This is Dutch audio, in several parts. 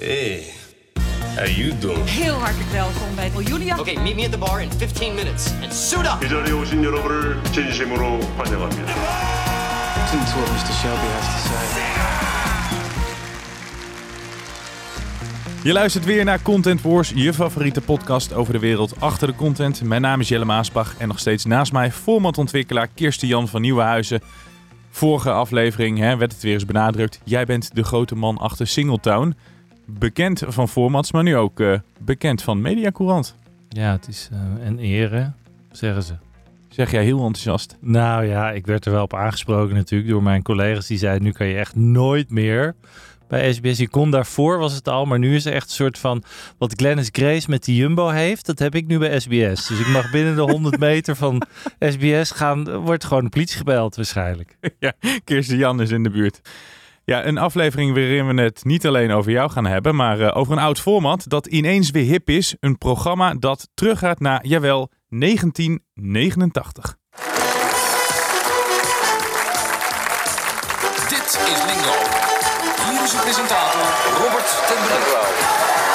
Hey, how you doing? Heel hartelijk welkom bij Julia. Okay, meet me at the bar in 15 minutes and suit up. 이 자리에 오신 여러분을 진심으로 환영합니다. Listen to what Mr. Shelby has to say. Je luistert weer naar Content Wars, je favoriete podcast over de wereld achter de content. Mijn naam is Jelle Maasbach en nog steeds naast mij formatontwikkelaar Kirsten Jan van Nieuwenhuizen. Vorige aflevering hè, werd het weer eens benadrukt. Jij bent de grote man achter Singletown. Bekend van formats, maar nu ook eh, bekend van Mediacourant. Ja, het is eh, een eer, hè, zeggen ze. Zeg jij heel enthousiast. Nou ja, ik werd er wel op aangesproken natuurlijk door mijn collega's. Die zeiden, nu kan je echt nooit meer bij SBS. Je kon daarvoor, was het al. Maar nu is er echt een soort van... Wat Glennis Grace met die Jumbo heeft, dat heb ik nu bij SBS. Dus ik mag binnen de 100 meter van SBS gaan... Wordt gewoon de politie gebeld waarschijnlijk. ja, Kirsten Jan is in de buurt. Ja, een aflevering waarin we het niet alleen over jou gaan hebben, maar eh, over een oud format dat ineens weer hip is. Een programma dat teruggaat naar, jawel, 1989. Dit is Lingo. Hier is uw presentator Robert ten Brink.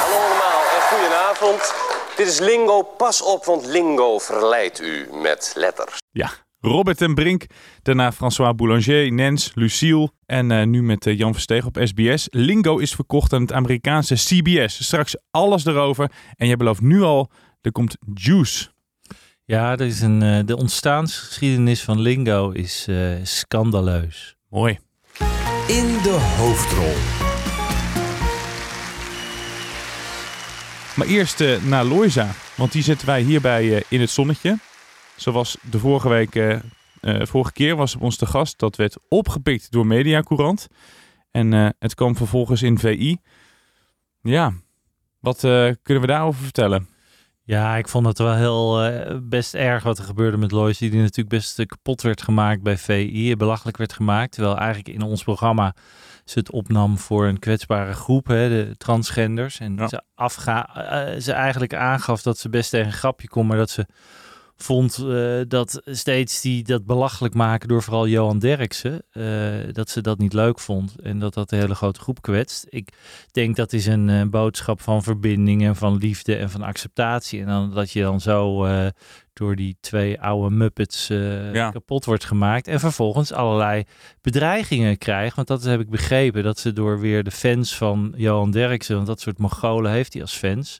Hallo allemaal en goedenavond. Dit is Lingo. Pas op, want Lingo verleidt u met letters. Ja, Robert en Brink, daarna François Boulanger, Nens, Lucille en eh, nu met eh, Jan Versteeg op SBS. Lingo is verkocht aan het Amerikaanse CBS. Straks alles erover. En jij belooft nu al, er komt Juice. Ja, er is een, eh, de ontstaansgeschiedenis van Lingo is eh, scandaleus. Mooi. In de hoofdrol. Maar eerst eh, naar Loisa, want die zetten wij hierbij eh, in het zonnetje. Zoals de vorige week, eh, eh, vorige keer was op ons te gast. Dat werd opgepikt door Mediacourant. En eh, het kwam vervolgens in VI. Ja, wat kunnen we daarover vertellen? Ja, ik vond het wel heel best erg wat er gebeurde met Lois. Die natuurlijk best kapot werd gemaakt bij VI. Belachelijk werd gemaakt. Terwijl eigenlijk in ons programma ze het opnam voor een kwetsbare groep, hè, de transgenders. En Ja. ze, afga ze eigenlijk aangaf dat ze best tegen een grapje kon, maar dat ze vond eh, dat steeds die dat belachelijk maken door vooral Johan Derksen, eh, dat ze dat niet leuk vond en dat dat de hele grote groep kwetst. Ik denk dat is een eh, boodschap van verbinding en van liefde en van acceptatie. En dan dat je dan zo door die twee oude muppets Ja. kapot wordt gemaakt. En vervolgens allerlei bedreigingen krijgt. Want dat heb ik begrepen. Dat ze door weer de fans van Johan Derksen, want dat soort Mongolen heeft hij als fans.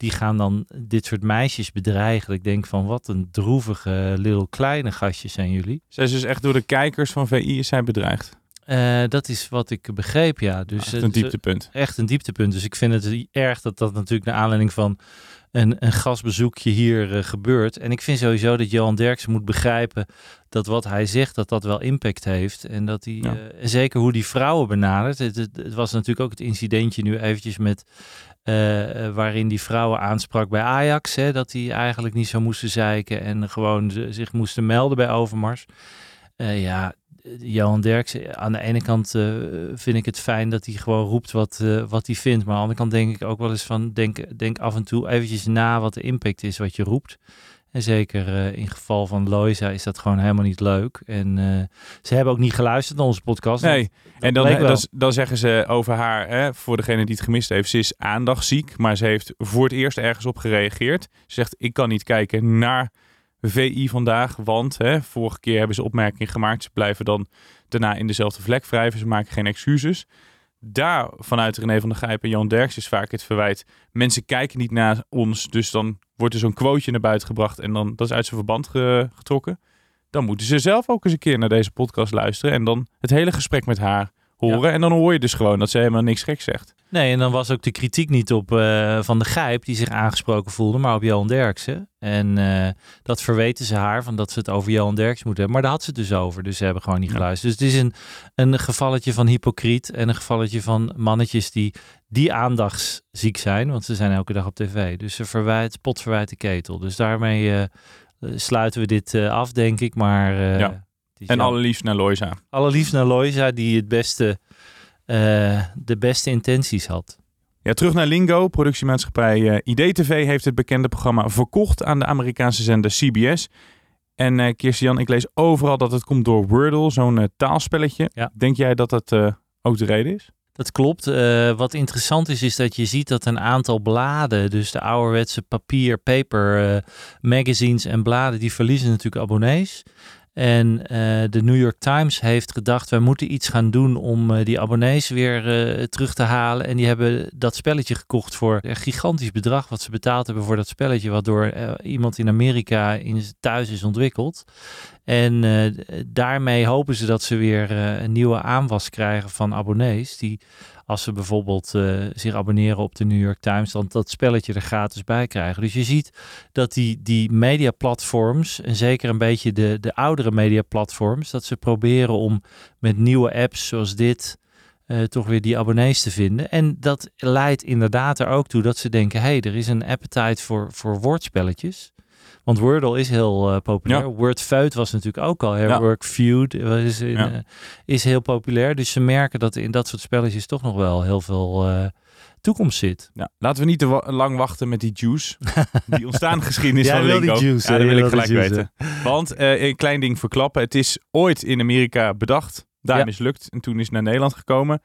Die gaan dan dit soort meisjes bedreigen. Ik denk van wat een droevige, little kleine gastjes zijn jullie. Zij is dus echt door de kijkers van VI is zij bedreigd. Eh, dat is wat ik begreep, ja. Dus Echt het- een dieptepunt. echt een dieptepunt. Dus ik vind het erg dat dat natuurlijk naar aanleiding van een, een gastbezoekje hier eh, gebeurt. En ik vind sowieso dat Johan Derksen moet begrijpen dat wat hij zegt, dat dat wel impact heeft. En dat hij, Ja. eh, en zeker hoe die vrouwen benadert. Het, het, het was natuurlijk ook het incidentje nu eventjes met... eh, waarin die vrouwen aansprak bij Ajax. Hè, dat die eigenlijk niet zo moesten zeiken en gewoon zich moesten melden bij Overmars. Ja, Johan Derksen, aan de ene kant eh, vind ik het fijn dat hij gewoon roept wat, eh, wat hij vindt. Maar aan de andere kant denk ik ook wel eens van, denk, denk af en toe eventjes na wat de impact is wat je roept. En zeker eh, in geval van Loisa is dat gewoon helemaal niet leuk. En ze hebben ook niet geluisterd naar onze podcast. Nee, dat en dan, dan, dan zeggen ze over haar, hè, voor degene die het gemist heeft, ze is aandachtsziek, maar ze heeft voor het eerst ergens op gereageerd. Ze zegt, ik kan niet kijken naar VI vandaag, want hè, vorige keer hebben ze opmerking gemaakt, ze blijven dan daarna in dezelfde vlek wrijven, ze maken geen excuses. Daar vanuit René van der Gijp en Jan Derks is vaak het verwijt, mensen kijken niet naar ons, dus dan wordt er zo'n quoteje naar buiten gebracht en dan dat is uit zijn verband ge- getrokken. Dan moeten ze zelf ook eens een keer naar deze podcast luisteren en dan het hele gesprek met haar horen. En dan hoor je dus gewoon dat ze helemaal niks gek zegt. Nee, en dan was ook de kritiek niet op eh, Van de Gijp, die zich aangesproken voelde, maar op Johan Derksen. En eh, dat verweten ze haar, van dat ze het over Johan Derksen moeten hebben. Maar daar had ze het dus over, dus ze hebben gewoon niet Ja. geluisterd. Dus het is een, een gevalletje van hypocriet en een gevalletje van mannetjes die, die aandachtsziek zijn, want ze zijn elke dag op tv. Dus ze verwijt, pot verwijt de ketel. Dus daarmee eh, sluiten we dit af, denk ik. Maar Ja. Is En jammer. allerliefst naar Loisa. allerliefst naar Loisa, die het beste, eh, de beste intenties had. Ja, terug naar Lingo. Productiemaatschappij eh IDTV heeft het bekende programma verkocht aan de Amerikaanse zender CBS. En eh Kirsten-Jan, ik lees overal dat het komt door Wordle, zo'n taalspelletje. Ja. Denk jij dat dat ook de reden is? Dat klopt. Wat interessant is, is dat je ziet dat een aantal bladen, dus de ouderwetse papier, paper magazines en bladen, die verliezen natuurlijk abonnees. En eh, de New York Times heeft gedacht, wij moeten iets gaan doen om eh, die abonnees weer eh, terug te halen. En die hebben dat spelletje gekocht voor een gigantisch bedrag wat ze betaald hebben voor dat spelletje, wat door iemand in Amerika in thuis is ontwikkeld. En daarmee hopen ze dat ze weer een nieuwe aanwas krijgen van abonnees die als ze bijvoorbeeld uh, zich abonneren op de New York Times, dan dat spelletje er gratis bij krijgen. Dus je ziet dat die, die mediaplatforms, en zeker een beetje de, de oudere mediaplatforms, dat ze proberen om met nieuwe apps zoals dit toch weer die abonnees te vinden. En dat leidt inderdaad er ook toe dat ze denken, hé, hey, er is een appetite voor, voor woordspelletjes. Want Wordle is heel uh, populair. Ja. Wordfeud was natuurlijk ook al. Ja. Workfeud is, in, ja. uh, is heel populair. Dus ze merken dat in dat soort spelletjes toch nog wel heel veel uh, toekomst zit. Ja, laten we niet te wa lang wachten met die juice. die ontstaan geschiedenis ja, van. Die juice, ja, dat wil ik gelijk weten. Want een klein ding verklappen. Het is ooit in Amerika bedacht. Daar mislukt. En toen is het naar Nederland gekomen.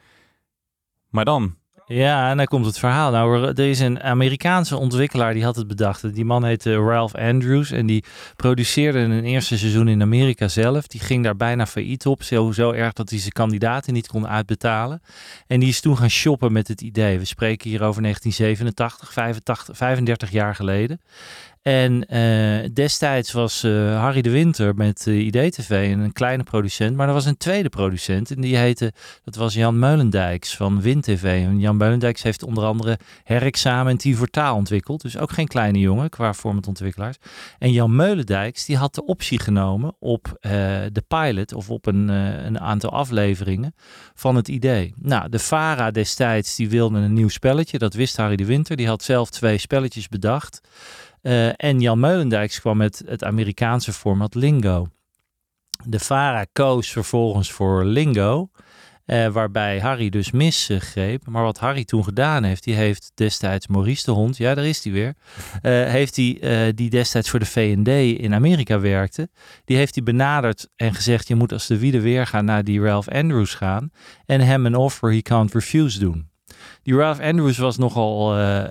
Maar dan, ja, en dan komt het verhaal. Nou, er is een Amerikaanse ontwikkelaar die had het bedacht. Die man heette Ralph Andrews en die produceerde een eerste seizoen in Amerika zelf. Die ging daar bijna failliet op. Zo, zo erg dat hij zijn kandidaten niet kon uitbetalen. En die is toen gaan shoppen met het idee. We spreken hier over 1987, 85, 35 jaar geleden. En uh, destijds was uh, Harry de Winter met uh, IDTV een kleine producent. Maar er was een tweede producent en die heette, dat was Jan Meulendijks van WinTV. En Jan Meulendijks heeft onder andere herexamen en Tivortaal ontwikkeld. Dus ook geen kleine jongen qua formatontwikkelaars. En Jan Meulendijks die had de optie genomen op de pilot of op een, een aantal afleveringen van het idee. Nou, de VARA destijds die wilde een nieuw spelletje. Dat wist Harry de Winter. Die had zelf twee spelletjes bedacht. Uh, en Jan Meulendijks kwam met het Amerikaanse format Lingo. De VARA koos vervolgens voor Lingo, uh, waarbij Harry dus misgreep. Maar wat Harry toen gedaan heeft, die heeft destijds Maurice de Hond, ja daar is hij weer, uh, heeft hij, die destijds voor de V&D in Amerika werkte, die heeft hij benaderd en gezegd, je moet als de wiede weer gaan naar die Ralph Andrews gaan en hem een offer he can't refuse doen. Die Ralph Andrews was nogal uh,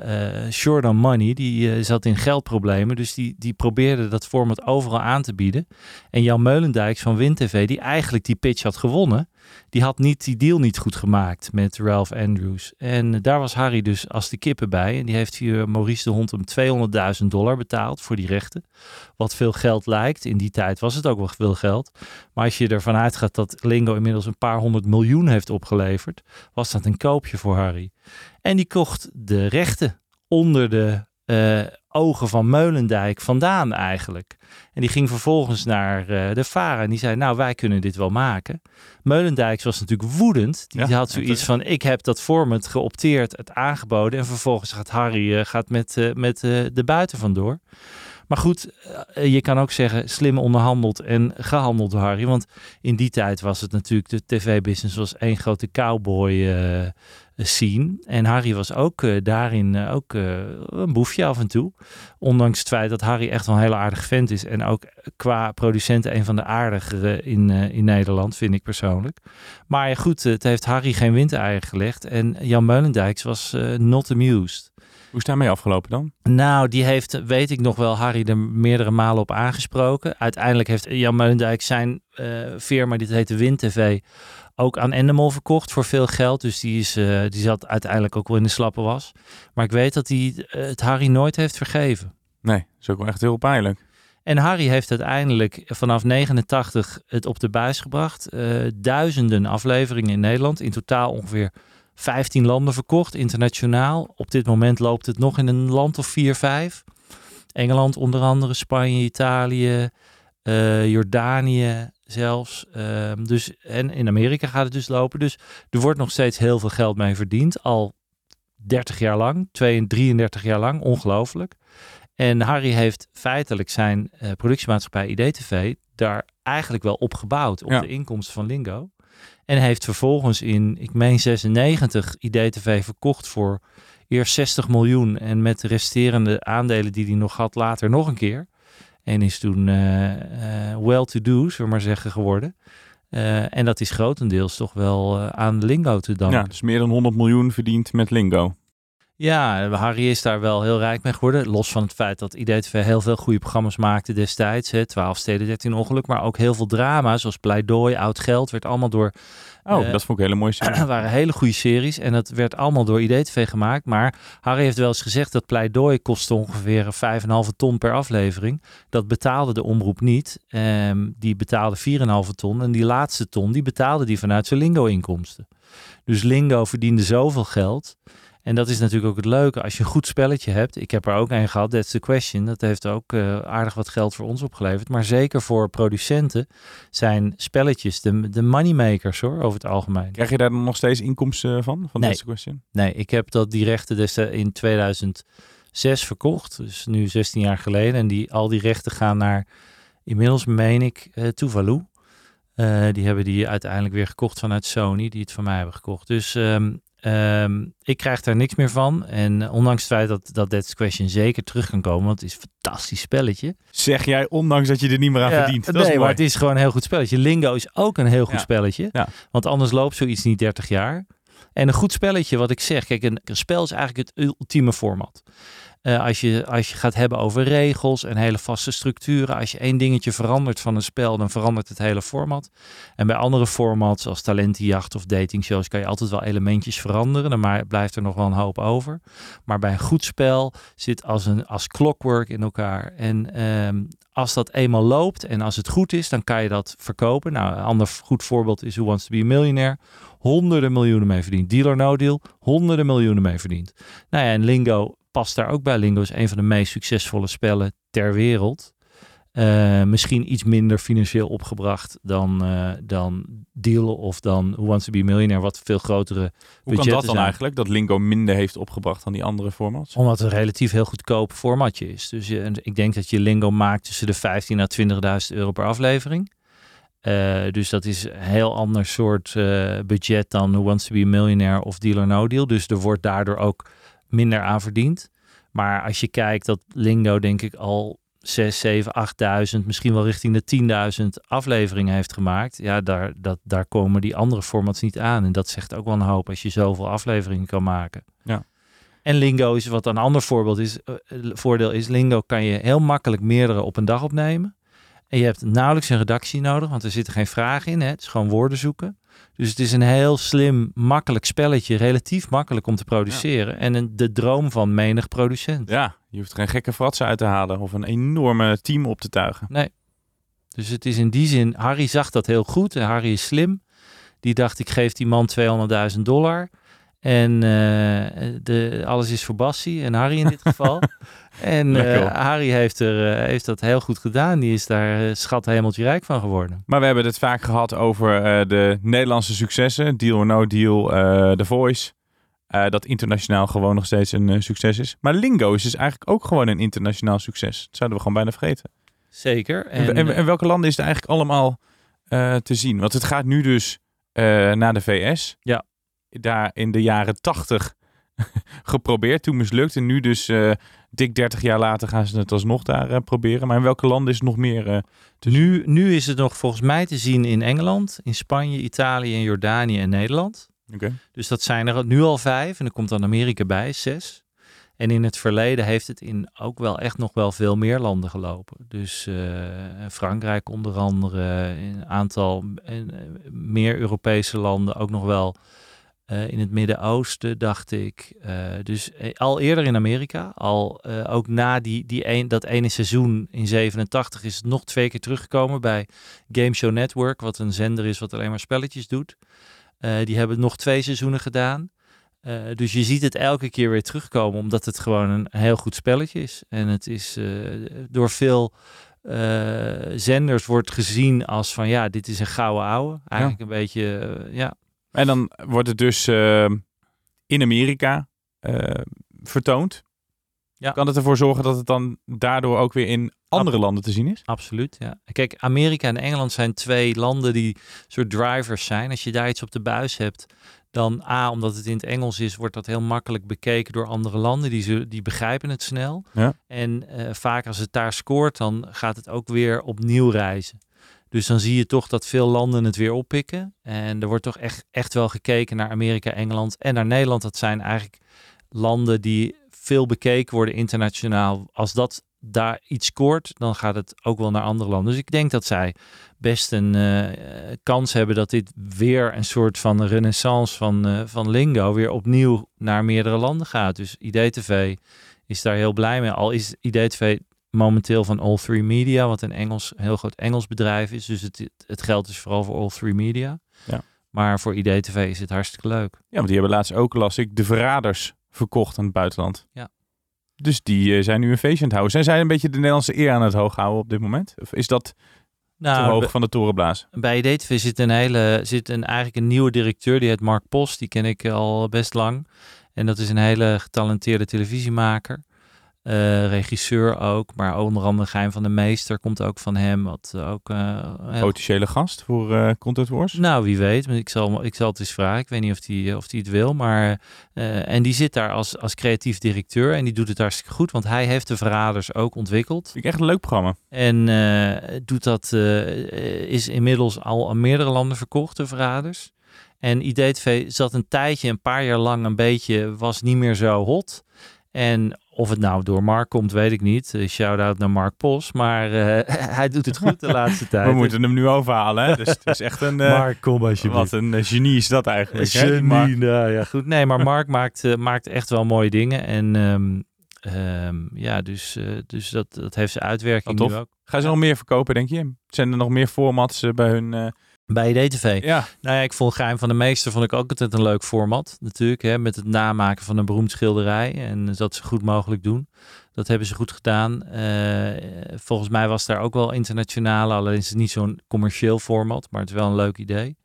uh, short on money. Die uh, zat in geldproblemen. Dus die, die probeerde dat format overal aan te bieden. En Jan Meulendijks van WinTV, die eigenlijk die pitch had gewonnen die had niet die deal niet goed gemaakt met Ralph Andrews. En daar was Harry dus als de kippen bij. En die heeft hier Maurice de Hond hem 200.000 dollar betaald voor die rechten. Wat veel geld lijkt. In die tijd was het ook wel veel geld. Maar als je ervan uitgaat dat Lingo inmiddels een paar honderd miljoen heeft opgeleverd, was dat een koopje voor Harry. En die kocht de rechten onder de uh, ogen van Meulendijk vandaan eigenlijk. En die ging vervolgens naar uh, de VARA en die zei, nou wij kunnen dit wel maken. Meulendijks was natuurlijk woedend. Die had zoiets van, ik heb dat format geopteerd, het aangeboden en vervolgens gaat Harry uh, gaat met, met de buiten vandoor. Maar goed, je kan ook zeggen slim onderhandeld en gehandeld door Harry. Want in die tijd was het natuurlijk, de tv-business was één grote cowboy scene. En Harry was ook uh, daarin uh, ook uh, een boefje af en toe. Ondanks het feit dat Harry echt wel een hele aardig vent is. En ook qua producenten een van de aardigere in, in Nederland, vind ik persoonlijk. Maar goed, het heeft Harry geen windeieren gelegd. En Jan Meulendijks was not amused. Hoe is daarmee afgelopen dan? Nou, die heeft, weet ik nog wel, Harry er meerdere malen op aangesproken. Uiteindelijk heeft Jan Meulendijk zijn firma, die heette WinTV, ook aan Endemol verkocht voor veel geld. Dus die, is, uh, die zat uiteindelijk ook wel in de slappe was. Maar ik weet dat hij uh, het Harry nooit heeft vergeven. Nee, dat is ook wel echt heel pijnlijk. En Harry heeft uiteindelijk vanaf 89 het op de buis gebracht. Uh, duizenden afleveringen in Nederland. In totaal ongeveer 15 landen verkocht, internationaal. Op dit moment loopt het nog in een land of 4, 5. Engeland onder andere, Spanje, Italië, Jordanië, zelfs. Ehm, dus, en in Amerika gaat het dus lopen. Dus er wordt nog steeds heel veel geld mee verdiend. Al 30 jaar lang, 32 jaar lang, ongelooflijk. En Harry heeft feitelijk zijn uh, productiemaatschappij IDTV daar eigenlijk wel op gebouwd, op de inkomsten van Lingo. En heeft vervolgens in, ik meen 96, IDTV verkocht voor eerst 60 miljoen. En met de resterende aandelen die hij nog had, later nog een keer. En is toen uh, well-to-do, zullen we maar zeggen, geworden. Eh, en dat is grotendeels toch wel eh, aan Lingo te danken. Ja, dus meer dan 100 miljoen verdiend met Lingo. Ja, Harry is daar wel heel rijk mee geworden. Los van het feit dat IDTV heel veel goede programma's maakte destijds. Hè, 12 steden, 13 ongeluk. Maar ook heel veel drama, zoals Pleidooi, Oud Geld. Werd allemaal door... Oh, eh, dat vond ik een hele mooie serie. waren hele goede series. En dat werd allemaal door IDTV gemaakt. Maar Harry heeft wel eens gezegd dat Pleidooi kostte ongeveer 5,5 ton per aflevering. Dat betaalde de omroep niet. Ehm, die betaalde 4,5 ton. En die laatste ton, die betaalde die vanuit zijn Lingo-inkomsten. Dus Lingo verdiende zoveel geld... En dat is natuurlijk ook het leuke. Als je een goed spelletje hebt. Ik heb er ook een gehad. That's the question. Dat heeft ook uh, aardig wat geld voor ons opgeleverd. Maar zeker voor producenten zijn spelletjes de, de moneymakers hoor. Over het algemeen. Krijg je daar dan nog steeds inkomsten van? Van nee. That's the question? Nee, ik heb dat die rechten destijds in 2006 verkocht. Dus nu 16 jaar geleden. En die, al die rechten gaan naar inmiddels meen ik uh, Tuvalu. Uh, die hebben die uiteindelijk weer gekocht vanuit Sony, die het van mij hebben gekocht. Dus um, Um, ik krijg daar niks meer van. En ondanks het feit dat, dat That's Question zeker terug kan komen, want het is een fantastisch spelletje. Zeg jij, ondanks dat je er niet meer aan ja, verdient. Dat nee, is mooi. maar het is gewoon een heel goed spelletje. Lingo is ook een heel goed Ja. spelletje. Ja. Want anders loopt zoiets niet 30 jaar. En een goed spelletje, wat ik zeg. Kijk, een, een spel is eigenlijk het ultieme format. Eh, als, je, als je gaat hebben over regels en hele vaste structuren. Als je één dingetje verandert van een spel, dan verandert het hele format. En bij andere formats, als talentenjacht of datingshows, kan je altijd wel elementjes veranderen. Maar blijft er nog wel een hoop over. Maar bij een goed spel zit als, een, als clockwork in elkaar. En ehm, als dat eenmaal loopt en als het goed is, dan kan je dat verkopen. Nou, een ander goed voorbeeld is Who Wants to be a Millionaire. Honderden miljoenen mee verdiend. Deal or no deal, honderden miljoenen mee verdiend. Nou ja, en Lingo past daar ook bij. Lingo is een van de meest succesvolle spellen ter wereld. Uh, misschien iets minder financieel opgebracht dan, uh, dan Deal of dan Who Wants to be a Millionaire, wat veel grotere Hoe kan dat dan zijn. eigenlijk? Dat Lingo minder heeft opgebracht dan die andere formats? Omdat het een relatief heel goedkoop formatje is. Dus je, ik denk dat je Lingo maakt tussen de 15 à 20.000 euro per aflevering. Uh, dus dat is een heel ander soort uh, budget dan Who Wants to be a Millionaire of Deal or No Deal. Dus er wordt daardoor ook minder aan verdiend. Maar als je kijkt dat Lingo denk ik al 6, 7, 8.000, misschien wel richting de 10.000 afleveringen heeft gemaakt. Ja, daar, dat, daar komen die andere formats niet aan. En dat zegt ook wel een hoop als je zoveel afleveringen kan maken. Ja. En Lingo is wat een ander voorbeeld is. Uh, voordeel is, Lingo kan je heel makkelijk meerdere op een dag opnemen. En je hebt nauwelijks een redactie nodig, want er zitten geen vragen in. Hè? Het is gewoon woorden zoeken. Dus het is een heel slim, makkelijk spelletje. Relatief makkelijk om te produceren. Ja. En een, de droom van menig producent. Ja, je hoeft geen gekke fratsen uit te halen of een enorme team op te tuigen. Nee. Dus het is in die zin, Harry zag dat heel goed. En Harry is slim. Die dacht, ik geef die man 200.000 dollar. En uh, de, alles is voor Bassie en Harry in dit geval. en uh, Harry heeft, er, uh, heeft dat heel goed gedaan. Die is daar schat hemeltje rijk van geworden. Maar we hebben het vaak gehad over de Nederlandse successen. Deal or no deal, The Voice. dat internationaal gewoon nog steeds een succes is. Maar Lingo is dus eigenlijk ook gewoon een internationaal succes. Dat zouden we gewoon bijna vergeten. Zeker. En, en, en, en welke landen is het eigenlijk allemaal te zien? Want het gaat nu dus naar de VS. Ja daar in de jaren 80 geprobeerd, toen mislukt. En nu dus uh, dik 30 jaar later gaan ze het alsnog daar uh, proberen. Maar in welke landen is het nog meer? Uh, nu, nu is het nog volgens mij te zien in Engeland, in Spanje, Italië, en Jordanië en Nederland. Okay. Dus dat zijn er nu al vijf. En er komt dan Amerika bij, zes. En in het verleden heeft het in ook wel echt nog wel veel meer landen gelopen. Dus Frankrijk onder andere, een aantal meer Europese landen ook nog wel. Uh, in het Midden-Oosten, dacht ik. Uh, dus uh, al eerder in Amerika, al ook na die, die een, dat ene seizoen in 87 is het nog twee keer teruggekomen bij Game Show Network, wat een zender is wat alleen maar spelletjes doet. die hebben nog twee seizoenen gedaan. dus je ziet het elke keer weer terugkomen, omdat het gewoon een heel goed spelletje is. En het is door veel zenders wordt gezien als van ja, dit is een gouden ouwe. Eigenlijk ja. een beetje, ja, en dan wordt het dus uh, in Amerika uh, vertoond. Ja. Kan het ervoor zorgen dat het dan daardoor ook weer in andere Ab landen te zien is? Absoluut, ja. Kijk, Amerika en Engeland zijn twee landen die soort drivers zijn. Als je daar iets op de buis hebt, dan A, omdat het in het Engels is, wordt dat heel makkelijk bekeken door andere landen. Die, ze, die begrijpen het snel. Ja. En uh, vaak als het daar scoort, dan gaat het ook weer opnieuw reizen. Dus dan zie je toch dat veel landen het weer oppikken. En er wordt toch echt, echt wel gekeken naar Amerika, Engeland en naar Nederland. Dat zijn eigenlijk landen die veel bekeken worden internationaal. Als dat daar iets scoort, dan gaat het ook wel naar andere landen. Dus ik denk dat zij best een eh, kans hebben dat dit weer een soort van renaissance van, eh, van Lingo weer opnieuw naar meerdere landen gaat. Dus IDTV is daar heel blij mee. Al is IDTV momenteel van All 3 Media, wat een Engels, heel groot Engels bedrijf is. Dus het, het geldt dus vooral voor All 3 Media. Ja. Maar voor IDTV is het hartstikke leuk. Ja, want die hebben laatst ook, las ik, de Verraders verkocht aan het buitenland. Ja. Dus die eh, zijn nu een feestje aan het houden. Zijn zij een beetje de Nederlandse eer aan het hoog houden op dit moment? Of is dat te hoog van de torenblaas? Bij IDTV zit een hele, zit een, eigenlijk een nieuwe directeur, die heet Mark Post. Die ken ik al best lang. En dat is een hele getalenteerde televisiemaker. Eh, regisseur ook, maar onder andere Geheim van de Meester komt ook van hem. Wat eh, ook heel Potentiële gast voor eh Content Wars? Nou, wie weet. Maar Ik zal, ik zal het eens vragen. Ik weet niet of die, of die het wil. Maar, en die zit daar als, als creatief directeur. En die doet het hartstikke goed. Want hij heeft de Verraders ook ontwikkeld. Ik echt een leuk programma. En doet dat, is inmiddels al aan meerdere landen verkocht, de Verraders. En IDTV zat een tijdje, een paar jaar lang, een beetje, was niet meer zo hot. En of het nou door Mark komt, weet ik niet. Eh, Shout-out naar Mark Pos. Maar eh, hij doet het goed de laatste tijd. We moeten hem nu overhalen. Hè? Dus het is echt een... eh, Mark, kom alsjeblieft. wat een genie is dat eigenlijk. hè? Genie, Mark. nou ja, goed. Nee, maar Mark maakt, maakt echt wel mooie dingen. En ehm, ehm, ja, dus, dus dat, dat heeft zijn uitwerking nu ook. Gaan ze nog meer verkopen, denk je? Zijn er nog meer formats bij hun... Bij IDTV. Ja, Nou ja, ik vond Geheim van de Meester vond ik ook altijd een leuk format. Natuurlijk, hè, met het namaken van een beroemd schilderij. En dat ze goed mogelijk doen. Dat hebben ze goed gedaan. Eh, volgens mij was daar ook wel internationale, alleen is het niet zo'n commercieel format, maar het is wel een leuk idee.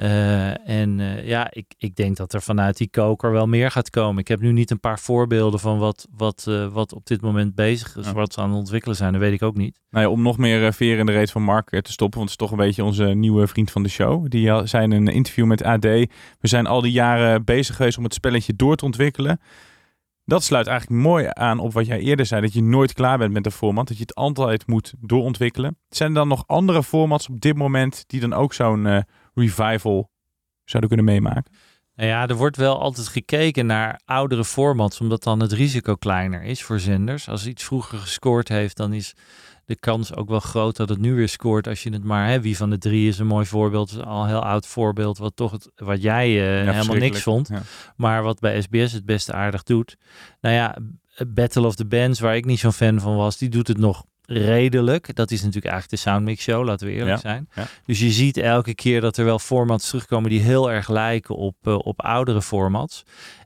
Eh, en eh, ja, ik, ik denk dat er vanuit die koker wel meer gaat komen. Ik heb nu niet een paar voorbeelden van wat, wat, eh, wat op dit moment bezig is, Ja. wat ze aan het ontwikkelen zijn. Dat weet ik ook niet. Nou ja, om nog meer veer in de reet van Mark te stoppen, want het is toch een beetje onze nieuwe vriend van de show. Die zijn in een interview met AD. We zijn al die jaren bezig geweest om het spelletje door te ontwikkelen. Dat sluit eigenlijk mooi aan op wat jij eerder zei, dat je nooit klaar bent met een format, dat je het altijd moet doorontwikkelen. Zijn er dan nog andere formats op dit moment die dan ook zo'n revival zouden kunnen meemaken? Nou ja, er wordt wel altijd gekeken naar oudere formats, omdat dan het risico kleiner is voor zenders. Als iets vroeger gescoord heeft, dan is de kans ook wel groot dat het nu weer scoort. Als je het maar, hè, wie van de drie is een mooi voorbeeld, al een heel oud voorbeeld, wat toch het, wat jij eh, helemaal niks vond, Ja. maar wat bij SBS het beste aardig doet. Nou ja, Battle of the Bands, waar ik niet zo'n fan van was, die doet het nog redelijk. Dat is natuurlijk eigenlijk de Soundmix Show, laten we eerlijk Ja, zijn. ja. Dus je ziet elke keer dat er wel formats terugkomen die heel erg lijken op, eh, op oudere formats.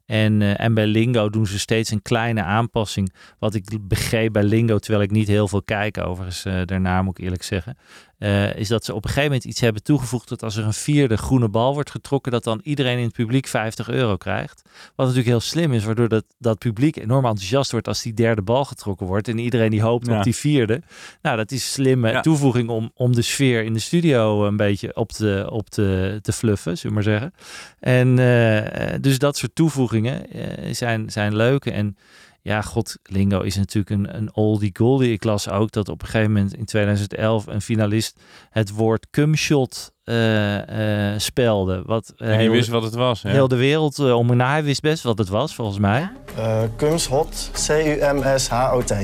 En, eh, en bij Lingo doen ze steeds een kleine aanpassing. Wat ik begreep bij Lingo, terwijl ik niet heel veel kijk, overigens, eh, daarna moet ik eerlijk zeggen. Eh, is dat ze op een gegeven moment iets hebben toegevoegd dat als er een vierde groene bal wordt getrokken, dat dan iedereen in het publiek 50 euro krijgt. Wat natuurlijk heel slim is, waardoor dat, dat publiek enorm enthousiast wordt als die derde bal getrokken wordt. En iedereen die hoopt Ja. op die vierde. Nou, dat is een slimme Ja. toevoeging om, om de sfeer in de studio een beetje op te, op te, te fluffen, zullen we maar zeggen. En eh, dus dat soort toevoegingen eh, zijn, zijn leuk. En ja, god, Lingo is natuurlijk een, een oldie goldie. Ik las ook dat op een gegeven moment in 2011 een finalist het woord cumshot eh, eh, spelde. Wat eh, En je heel, wist wat het was. Hè? heel de wereld eh, om en na. Hij wist best wat het was, volgens mij. Uh, Kumshot, C-U-M-S-H-O-T.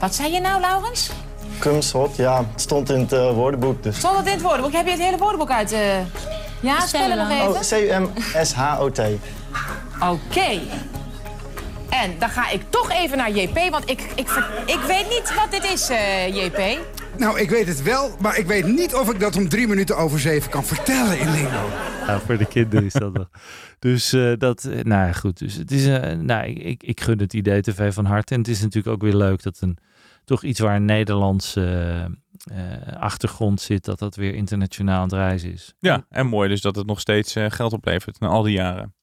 Wat zei je nou, Laurens? Kumshot, ja, het stond in het woordenboek dus. Stond het in het woordenboek? Heb je het hele woordenboek uit? eh? Ja, spellen nog even. Oh, C-U-M-S-H-O-T. Oké. En dan ga ik toch even naar JP, want ik, ik, ik weet niet wat dit is, eh, JP. Nou, ik weet het wel, maar ik weet niet of ik dat om drie minuten over zeven kan vertellen in Lingo. Ja, voor de kinderen is dat nog. Dus eh, dat, eh, nou ja, goed. Dus het is, eh, nou, ik, ik, ik gun het idee TV van harte. En het is natuurlijk ook weer leuk dat een, toch iets waar een Nederlandse achtergrond zit, dat dat weer internationaal aan het reizen is. Ja, en mooi dus dat het nog steeds geld oplevert na al die jaren.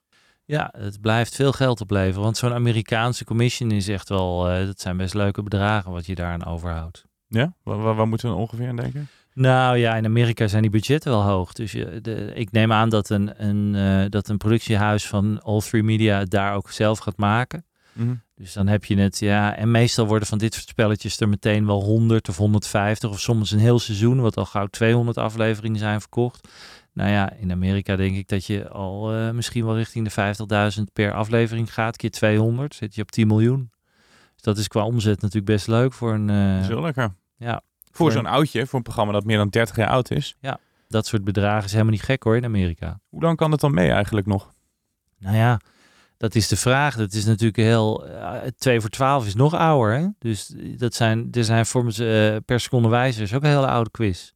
Ja, het blijft veel geld opleveren. Want zo'n Amerikaanse commission is echt wel, eh, dat zijn best leuke bedragen wat je daaraan overhoudt. Ja? Waar, moeten we ongeveer aan denken? Nou ja, in Amerika zijn die budgetten wel hoog. Dus je, de, ik neem aan dat een, een, eh, dat een productiehuis van All Three Media het daar ook zelf gaat maken. Mhm. Dus dan heb je het, ja. En meestal worden van dit soort spelletjes er meteen wel 100 of 150 of soms een heel seizoen, wat al gauw 200 afleveringen zijn verkocht. Nou ja, in Amerika denk ik dat je al eh, misschien wel richting de 50.000 per aflevering gaat. Keer 200 zit je op 10 miljoen. Dus dat is qua omzet natuurlijk best leuk voor een... eh, Dat is wel lekker. ja, Voor zo'n oudje, voor een programma dat meer dan 30 jaar oud is. Ja, dat soort bedragen is helemaal niet gek hoor in Amerika. Hoe lang kan het dan mee eigenlijk nog? Nou ja, dat is de vraag. Dat is natuurlijk heel... eh, 2 voor 12 is nog ouder. Hè? Dus dat zijn, er zijn voor eh, per seconde wijzer is ook een hele oude quiz.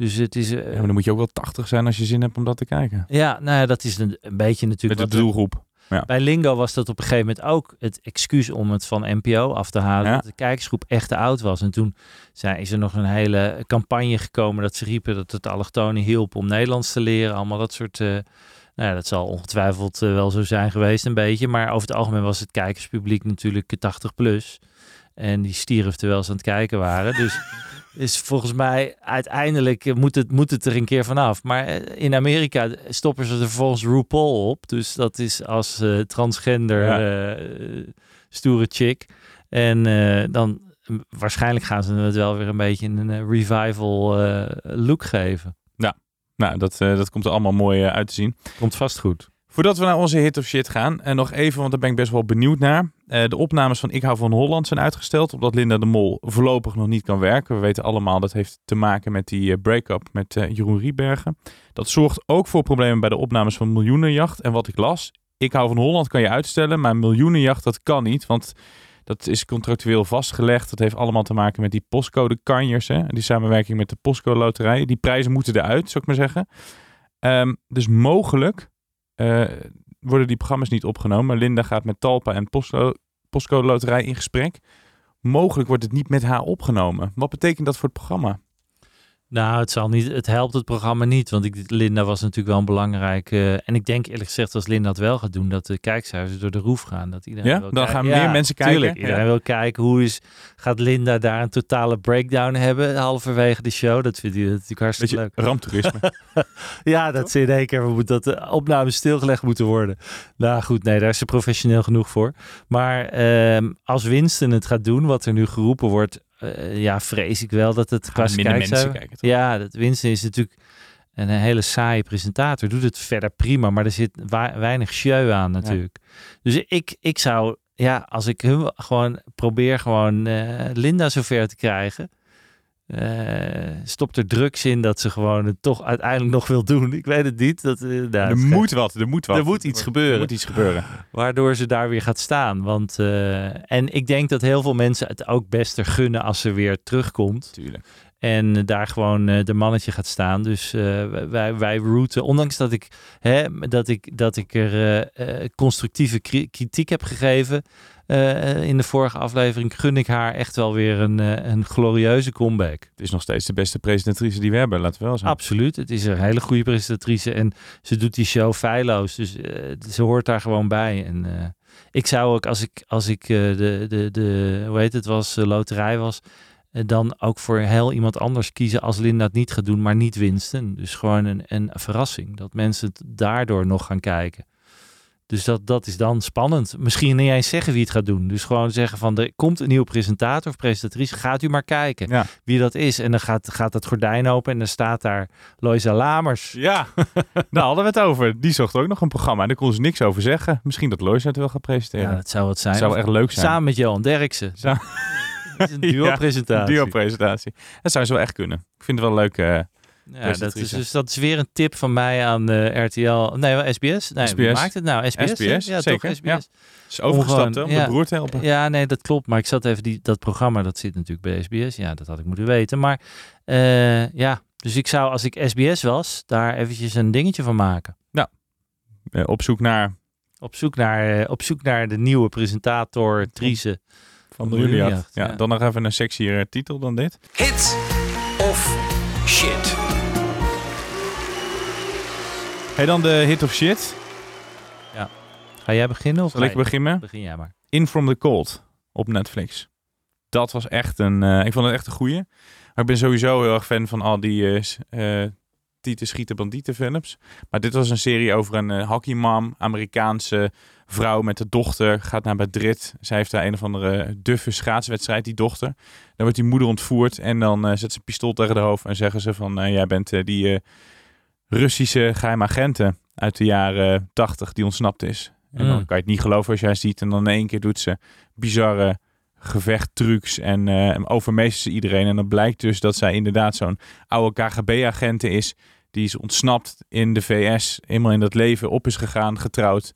Dus het is... eh, Ja, maar dan moet je ook wel 80 zijn als je zin hebt om dat te kijken. ja, nou ja, dat is een, een beetje natuurlijk... Met de doelgroep. Ja. Bij Lingo was dat op een gegeven moment ook het excuus om het van NPO af te halen. Ja. Dat de kijkersgroep echt te oud was. En toen zijn, is er nog een hele campagne gekomen dat ze riepen dat het allochtonen hielp om Nederlands te leren. Allemaal dat soort... eh, nou ja, dat zal ongetwijfeld eh, wel zo zijn geweest een beetje. Maar over het algemeen was het kijkerspubliek natuurlijk 80 plus. En die stierf terwijl ze aan het kijken waren. Dus is volgens mij uiteindelijk eh, moet het, moet het er een keer vanaf. Maar eh, in Amerika stoppen ze er vervolgens RuPaul op. Dus dat is als eh, transgender Ja. eh, stoere chick. En eh, dan waarschijnlijk gaan ze het wel weer een beetje een revival eh, look geven. Ja, nou, dat, eh, dat komt er allemaal mooi uit te zien. Komt vast goed. Voordat we naar onze hit of shit gaan, en nog even, want daar ben ik best wel benieuwd naar. Eh, de opnames van Ik hou van Holland zijn uitgesteld, omdat Linda de Mol voorlopig nog niet kan werken. We weten allemaal dat heeft te maken met die eh, break-up met eh, Jeroen Riebergen. Dat zorgt ook voor problemen bij de opnames van Miljoenenjacht. En wat ik las, Ik hou van Holland kan je uitstellen, maar Miljoenenjacht dat kan niet, want dat is contractueel vastgelegd. Dat heeft allemaal te maken met die postcode kanjers, hè? die samenwerking met de postcode loterij. Die prijzen moeten eruit, zou ik maar zeggen. Ehm, dus mogelijk eh, worden die programma's niet opgenomen. Linda gaat met Talpa en Postco Postcode Loterij in gesprek. Mogelijk wordt het niet met haar opgenomen. Wat betekent dat voor het programma? Nou, het, zal niet, het helpt het programma niet, want ik, Linda was natuurlijk wel een belangrijke... en ik denk eerlijk gezegd, als Linda het wel gaat doen, dat de kijkcijfers door de roef gaan. Dat iedereen Ja? wil Dan kijken. gaan meer mensen kijken? Tuurlijk, iedereen Ja. wil kijken. Hoe is, gaat Linda daar een totale breakdown hebben halverwege de show? Dat vindt hij natuurlijk hartstikke Beetje leuk. ramptoerisme. ja, dat ze in één keer moet dat de opnames stilgelegd moeten worden. Nou goed, nee, daar is ze professioneel genoeg voor. Maar ehm, als Winston het gaat doen, wat er nu geroepen wordt, eh, ja, vrees ik wel dat het qua minder kijkcijfer- mensen kijken, toch? Ja, dat Winston is natuurlijk een hele saaie presentator. Doet het verder prima, maar er zit weinig show aan natuurlijk. Dus ik, ik zou, ja, als ik hun gewoon probeer gewoon eh, Linda zover te krijgen. Eh, stopt er drugs in dat ze gewoon het toch uiteindelijk nog wil doen. Ik weet het niet. Dat, nou, er moet wat, er moet wat. Er moet iets gebeuren. Er moet iets gebeuren. Waardoor ze daar weer gaat staan. Want, eh, en ik denk dat heel veel mensen het ook best er gunnen als ze weer terugkomt. Tuurlijk. En daar gewoon eh, de mannetje gaat staan. Dus eh, wij, wij routen, ondanks dat ik, hè, dat ik, dat ik er eh, constructieve kri- kritiek heb gegeven in de vorige aflevering, gun ik haar echt wel weer een, een glorieuze comeback. Het is nog steeds de beste presentatrice die we hebben, laten we wel zijn. Absoluut. Het is een hele goede presentatrice en ze doet die show feilloos. Dus ze hoort daar gewoon bij. En ik zou ook, als ik, als ik de, de, de, hoe heet het was, loterij was, dan ook voor heel iemand anders kiezen als Linda het niet gaat doen, maar niet Winston. Dus gewoon een, een verrassing. Dat mensen het daardoor nog gaan kijken. Dus dat, dat is dan spannend. Misschien niet eens zeggen wie het gaat doen. Dus gewoon zeggen van er komt een nieuwe presentator of presentatrice. Gaat u maar kijken Ja. wie dat is. En dan gaat, gaat het gordijn open en dan staat daar Loisa Lamers. Ja, daar hadden we het over. Die zocht ook nog een programma en daar kon ze niks over zeggen. Misschien dat Lois het wel gaat presenteren. Ja, dat zou het zijn. Zou echt leuk zijn. Samen met Johan Derksen. Dat is een duo-presentatie. Ja, duo-presentatie. Dat zou ze wel echt kunnen. Ik vind het wel leuk. eh Ja, dat is, dus dat is weer een tip van mij aan eh, RTL. Nee, wel SBS. Nee, SBS. wie maakt het nou? SBS. ja, zeker. Toch, SBS. Ja. Is overgestapt, hè, om de broer te helpen. Ja, nee, dat klopt. Maar ik zat even die, dat programma, dat zit natuurlijk bij SBS. Ja, dat had ik moeten weten. Maar eh, ja, dus ik zou als ik SBS was, daar eventjes een dingetje van maken. Eh, op zoek naar Op zoek naar, op zoek naar de nieuwe presentator, Triese. Van de Ja, ja. dan nog even een sexier titel dan dit. Hit of shit. Hey, dan de hit of shit. Ga jij beginnen? Of Zal ga ik beginnen? Begin jij maar. In From the Cold op Netflix. Dat was echt een... eh, ik vond het echt een goeie. Maar ik ben sowieso heel erg fan van al die eh, eh, Tieten Schieten Bandieten films. Maar dit was een serie over een uh, hockeymam, Amerikaanse vrouw met een dochter. Gaat naar Madrid. Zij heeft daar een of andere duffe schaatswedstrijd, die dochter. Dan wordt die moeder ontvoerd en dan uh, zet ze een pistool tegen de hoofd. En zeggen ze van, uh, jij bent die Russische geheime agenten uit de jaren tachtig die ontsnapt is. En dan Mm. kan je het niet geloven als jij ziet. En dan in één keer doet ze bizarre gevechttrucs en uh, overmeestert ze iedereen. En dan blijkt dus dat zij inderdaad zo'n oude KGB-agenten is. Die is ontsnapt in de VS. Eenmaal in dat leven op is gegaan, getrouwd.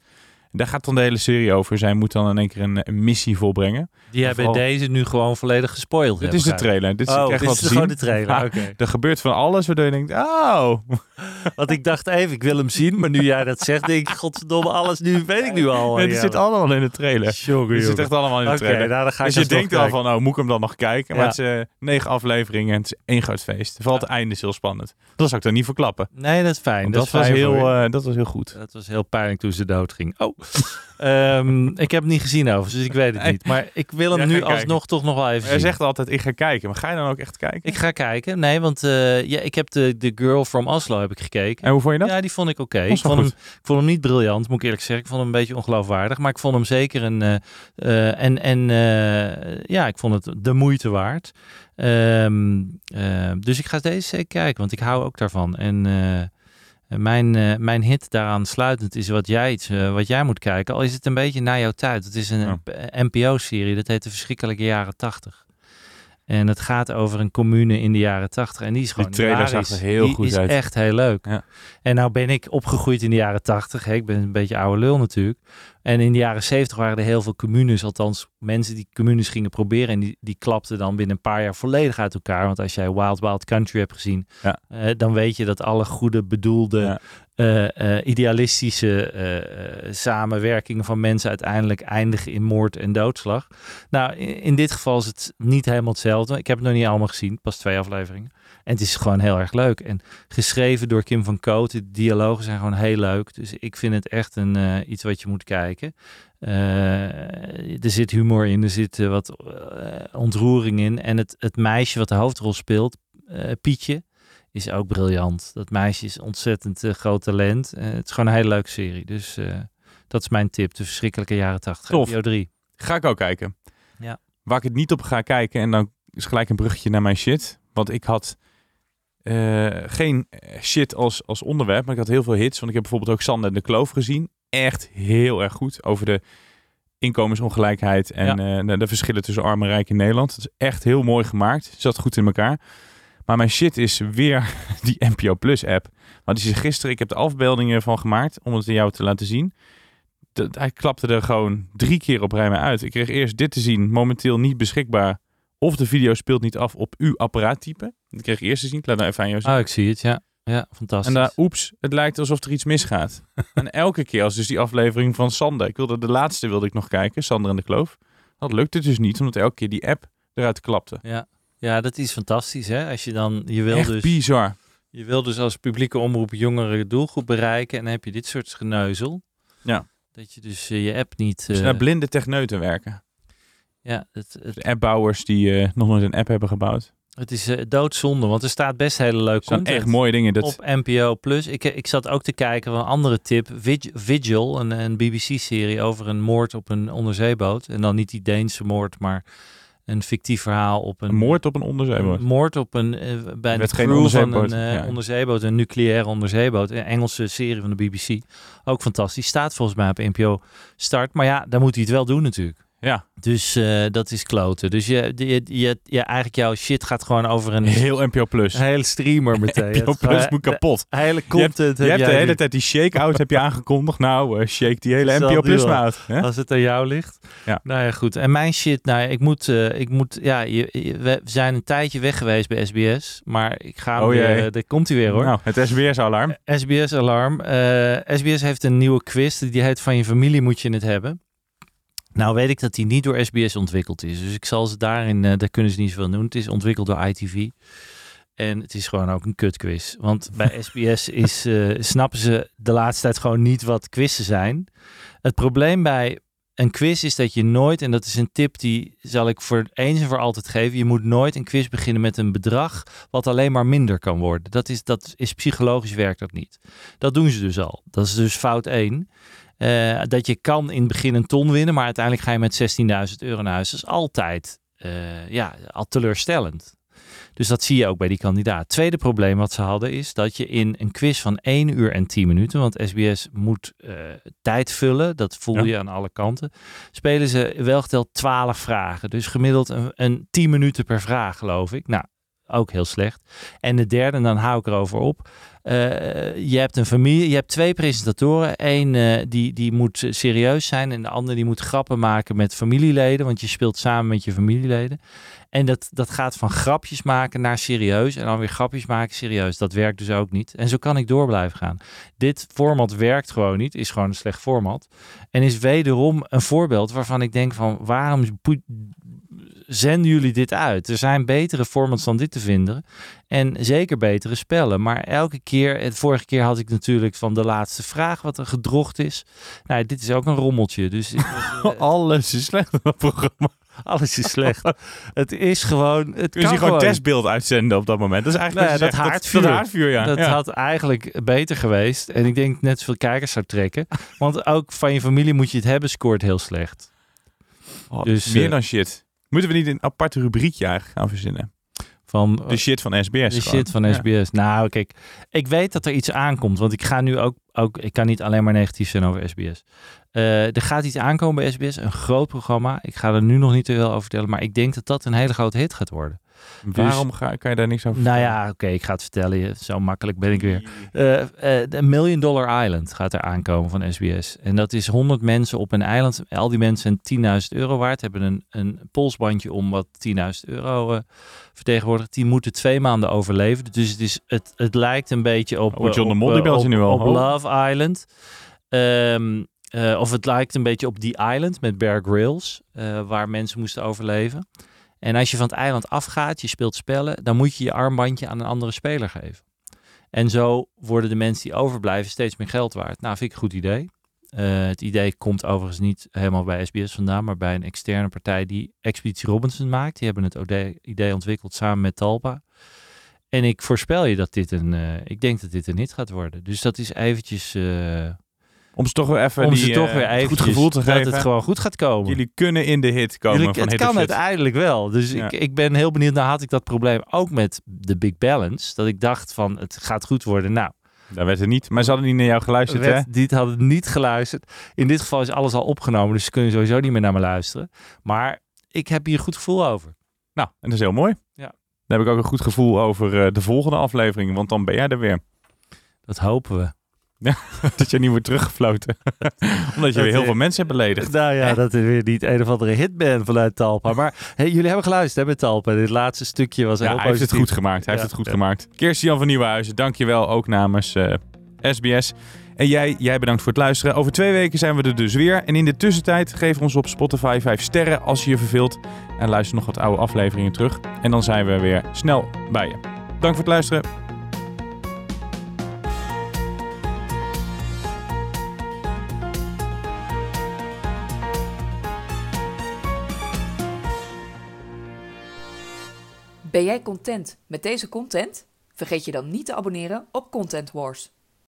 Daar gaat dan de hele serie over. Zij moet dan in één keer een, een missie volbrengen. Die bij deze nu gewoon volledig gespoild Dit is de trailer. Dit is, oh, dit is gewoon zien. de trailer, Maar. Er gebeurt van alles waardoor je denkt, oh. Want ik dacht even, ik wil hem zien. Maar nu jij dat zegt, denk ik, godverdomme, alles nu weet ik nu al. Ja. zit allemaal in de trailer. Jongen, Dit zit echt allemaal in de trailer. nou, dan ga ik dus je denkt al van, oh, moet ik hem dan nog kijken? Maar Ja. het is eh, negen afleveringen en het is één groot feest. Vooral het einde is heel spannend. Dat zou ik dan niet verklappen. Nee, dat is fijn. Dat, was heel, eh, dat was heel goed. Dat was heel pijnlijk toen ze dood ging. Oh, Ehm, ik heb het niet gezien over, dus ik weet het niet. Maar ik wil hem nu kijken. alsnog toch nog wel even Hij zien. zegt altijd, ik ga kijken. Maar ga je dan ook echt kijken? Ik ga kijken. Nee, want eh, ja, ik heb de, de Girl from Oslo heb ik gekeken. En hoe vond je dat? Ja, die vond ik oké. Ik, vond hem- goed. ik vond hem niet briljant, moet ik eerlijk zeggen. Ik vond hem een beetje ongeloofwaardig. Maar ik vond hem zeker een... eh, eh, en en ja, ik vond het de moeite waard. Ehm, eh, dus ik ga deze zeker kijken, want ik hou ook daarvan. En mijn, eh, mijn hit daaraan sluitend is wat jij, iets, eh, wat jij moet kijken. Al is het een beetje na jouw tijd. Het is een NPO-serie, dat heet De Verschrikkelijke Jaren 80. En het gaat over een commune in de jaren 80. En die is gewoon trailer zag er heel die goed is uit. echt heel leuk. Ja. En nou ben ik opgegroeid in de jaren 80. Hè? Ik ben een beetje oude lul natuurlijk. En in de jaren 70 waren er heel veel communes. Althans, mensen die communes gingen proberen. En die, die klapten dan binnen een paar jaar volledig uit elkaar. Want als jij Wild Wild Country hebt gezien. Ja. eh, dan weet je dat alle goede bedoelde... Ja. eh, eh, idealistische samenwerkingen van mensen uiteindelijk eindigen in moord en doodslag. Nou, in, in dit geval is het niet helemaal hetzelfde. Ik heb het nog niet allemaal gezien, pas twee afleveringen. En het is gewoon heel erg leuk. En geschreven door Kim van Koot. De dialogen zijn gewoon heel leuk. Dus ik vind het echt een, eh, iets wat je moet kijken. Eh, er zit humor in, er zit eh, wat ontroering in. En het, het meisje wat de hoofdrol speelt, Pietje, is ook briljant. Dat meisje is ontzettend groot talent. Het is gewoon een hele leuke serie. Dus dat is mijn tip. De verschrikkelijke jaren 80. Tof. NPO 3. Ga ik ook kijken. Ja. Waar ik het niet op ga kijken, en dan is gelijk een bruggetje naar mijn shit. Want ik had eh, geen shit als, als onderwerp, maar ik had heel veel hits. Want ik heb bijvoorbeeld ook Sander en de Kloof gezien. Echt heel erg goed over de inkomensongelijkheid en eh, de, de verschillen tussen arm en rijk in Nederland. Het is echt heel mooi gemaakt. Zat goed in elkaar. Maar mijn shit is weer die NPO Plus app. Want die is gisteren, ik heb de afbeeldingen van gemaakt om het aan jou te laten zien. Dat, hij klapte er gewoon drie keer op rij mee uit. Ik kreeg eerst dit te zien, momenteel niet beschikbaar. Of de video speelt niet af op uw apparaattype. Dat kreeg ik eerst te zien. Ik laat nou even aan jou zien. Oh, ik zie het, ja. Ja, fantastisch. En daar, oeps, het lijkt alsof er iets misgaat. en elke keer als dus die aflevering van Sander, ik wilde de laatste wilde ik nog kijken, Sander en de Kloof. Dat lukte dus niet, omdat elke keer die app eruit klapte. Ja. ja, dat is fantastisch hè. Als je dan, je wil Echt dus... bizar. Je wil dus als publieke omroep jongere doelgroep bereiken. En dan heb je dit soort geneuzel. Ja. Dat je dus eh, je app niet... Dus eh, naar blinde techneuten werken. Ja, het, het, appbouwers die eh, nog nooit een app hebben gebouwd. het is eh, doodzonde, want er staat best hele leuke content echt mooie dingen. Dat, op NPO+. Plus. Ik, ik zat ook te kijken van een andere tip. Vig- Vigil, een, een BBC-serie over een moord op een onderzeeboot. En dan niet die Deense moord, maar een fictief verhaal op een... een moord op een onderzeeboot. Een moord op een, eh, bij de crew van onderzeeboot, een eh, ja. onderzeeboot, een nucleaire onderzeeboot. Een Engelse serie van de BBC. Ook fantastisch. Staat volgens mij op NPO Start. Maar ja, dan moet hij het wel doen natuurlijk. Ja. Dus eh, dat is kloten. Dus je, je, je, je, eigenlijk jouw shit gaat gewoon over een Heel NPO Plus. een hele streamer meteen. NPO Plus moet kapot. de hele Je hebt, content je heb hebt de hele nu. tijd die shake-out heb je aangekondigd. Nou, eh, shake die hele NPO Plus maar uit. hè? Als het aan jou ligt. Ja. Nou ja, goed. En mijn shit, nou ik moet, eh, ik moet, ja, je, je- we zijn een tijdje weg geweest bij SBS, maar ik ga Oh weer, jee. daar komt hij weer hoor. Nou, het SBS-alarm. SBS-alarm. Eh, SBS heeft een nieuwe quiz. Die heet Van je familie moet je het hebben. Nou weet ik dat die niet door SBS ontwikkeld is. Dus ik zal ze daarin, eh, daar kunnen ze niet zoveel doen. Het is ontwikkeld door ITV. En het is gewoon ook een kutquiz. Want bij SBS is, eh, snappen ze de laatste tijd gewoon niet wat quizzen zijn. Het probleem bij een quiz is dat je nooit, en dat is een tip die zal ik voor eens en voor altijd geven. Je moet nooit een quiz beginnen met een bedrag wat alleen maar minder kan worden. Dat is, dat is psychologisch werkt dat niet. Dat doen ze dus al. Dat is dus fout 1. Eh, dat je kan in het begin een ton winnen, maar uiteindelijk ga je met 16.000 euro naar huis. Dat is altijd eh, ja, al teleurstellend. Dus dat zie je ook bij die kandidaat. Tweede probleem wat ze hadden is dat je in een quiz van 1 uur en 10 minuten, want SBS moet uh, tijd vullen, dat voel je aan alle kanten, spelen ze wel geteld 12 vragen. Dus gemiddeld een, een 10 minuten per vraag, geloof ik. Nou, ook heel slecht. En de derde, en dan hou ik erover op. Uh, je hebt een familie, je hebt twee presentatoren. Eén uh, die, die moet serieus zijn en de andere die moet grappen maken met familieleden, want je speelt samen met je familieleden. En dat, dat gaat van grapjes maken naar serieus en dan weer grapjes maken serieus. Dat werkt dus ook niet. En zo kan ik door blijven gaan. Dit format werkt gewoon niet, is gewoon een slecht format. En is wederom een voorbeeld waarvan ik denk van waarom zenden jullie dit uit? Er zijn betere formats dan dit te vinden. En zeker betere spellen. Maar elke keer, de vorige keer had ik natuurlijk van de laatste vraag wat er gedrocht is. Nou, dit is ook een rommeltje. Dus uh, Alles is slecht in het programma. Alles is slecht. het is gewoon. Het Kun je kan gewoon testbeeld uitzenden op dat moment? Dat is eigenlijk nou ja, wat je dat zegt. haardvuur. Dat, dat haardvuur, ja. Dat ja. had eigenlijk beter geweest. En ik denk net zoveel kijkers zou trekken. Want ook van je familie moet je het hebben, scoort heel slecht. Oh, dus, meer eh, dan shit. Moeten we niet een apart rubriekje eigenlijk gaan verzinnen? Van, De shit van SBS. De gewoon. shit van Ja. SBS. Nou, kijk, ik weet dat er iets aankomt. Want ik ga nu ook, ook ik kan niet alleen maar negatief zijn over SBS. Eh, er gaat iets aankomen bij SBS, een groot programma. Ik ga er nu nog niet te veel over vertellen, maar ik denk dat dat een hele grote hit gaat worden. Waarom ga, kan je daar niks over Nou vertellen? ja, oké, ik ga het vertellen. je. Zo makkelijk ben ik weer. Eh, eh, de Million Dollar Island gaat er aankomen van SBS. En dat is 100 mensen op een eiland. Al die mensen zijn 10.000 euro waard. Hebben een, een polsbandje om wat 10.000 euro vertegenwoordigt. Die moeten twee maanden overleven. Dus het, is, het, het lijkt een beetje op, Oh, John de op, Mol, die belt je op- nu al. op. Love Island. Ehm, eh, of het lijkt een beetje op The Island met Bear Grylls. eh, waar mensen moesten overleven. En als je van het eiland afgaat, je speelt spellen, dan moet je je armbandje aan een andere speler geven. En zo worden de mensen die overblijven steeds meer geld waard. Nou, vind ik een goed idee. Eh, het idee komt overigens niet helemaal bij SBS vandaan, maar bij een externe partij die Expeditie Robinson maakt. Die hebben het idee ontwikkeld samen met Talpa. En ik voorspel je dat dit een, ik denk dat dit een hit gaat worden. Dus dat is eventjes, Om ze toch weer even om die, ze toch eh, weer goed gevoel te dat geven. het gewoon goed gaat komen. Jullie kunnen in de hit komen Jullie- van het Hit kan uiteindelijk wel. Dus Ja. ik, ik ben heel benieuwd. Nou had ik dat probleem ook met de Big Balance. Dat ik dacht van het gaat goed worden. Nou, Daar werd er niet. Maar ze hadden niet naar jou geluisterd, hè? werd, die hadden niet geluisterd. In dit geval is alles al opgenomen. Dus ze kunnen sowieso niet meer naar me luisteren. Maar ik heb hier een goed gevoel over. Nou, en dat is heel mooi. Ja. Dan heb ik ook een goed gevoel over eh, de volgende aflevering. Want dan ben jij er weer. Dat hopen we. Ja, dat je niet wordt teruggefloten. Omdat je weer heel eh, veel mensen hebt beledigd. Nou ja, dat er weer niet een of andere hit ben vanuit Talpa. Maar hey, jullie hebben geluisterd hè, met Talpa. Dit laatste stukje was Ja, heel hij heeft het goed gemaakt. Hij Ja, heeft het goed gemaakt. Kirsten-Jan van Nieuwenhuizen, dankjewel ook namens eh, SBS. En jij, jij bedankt voor het luisteren. Over twee weken zijn we er dus weer. En in de tussentijd geef ons op Spotify 5 sterren als je je verveelt. En luister nog wat oude afleveringen terug. En dan zijn we weer snel bij je. Dank voor het luisteren. Ben jij content met deze content? Vergeet je dan niet te abonneren op Content Wars.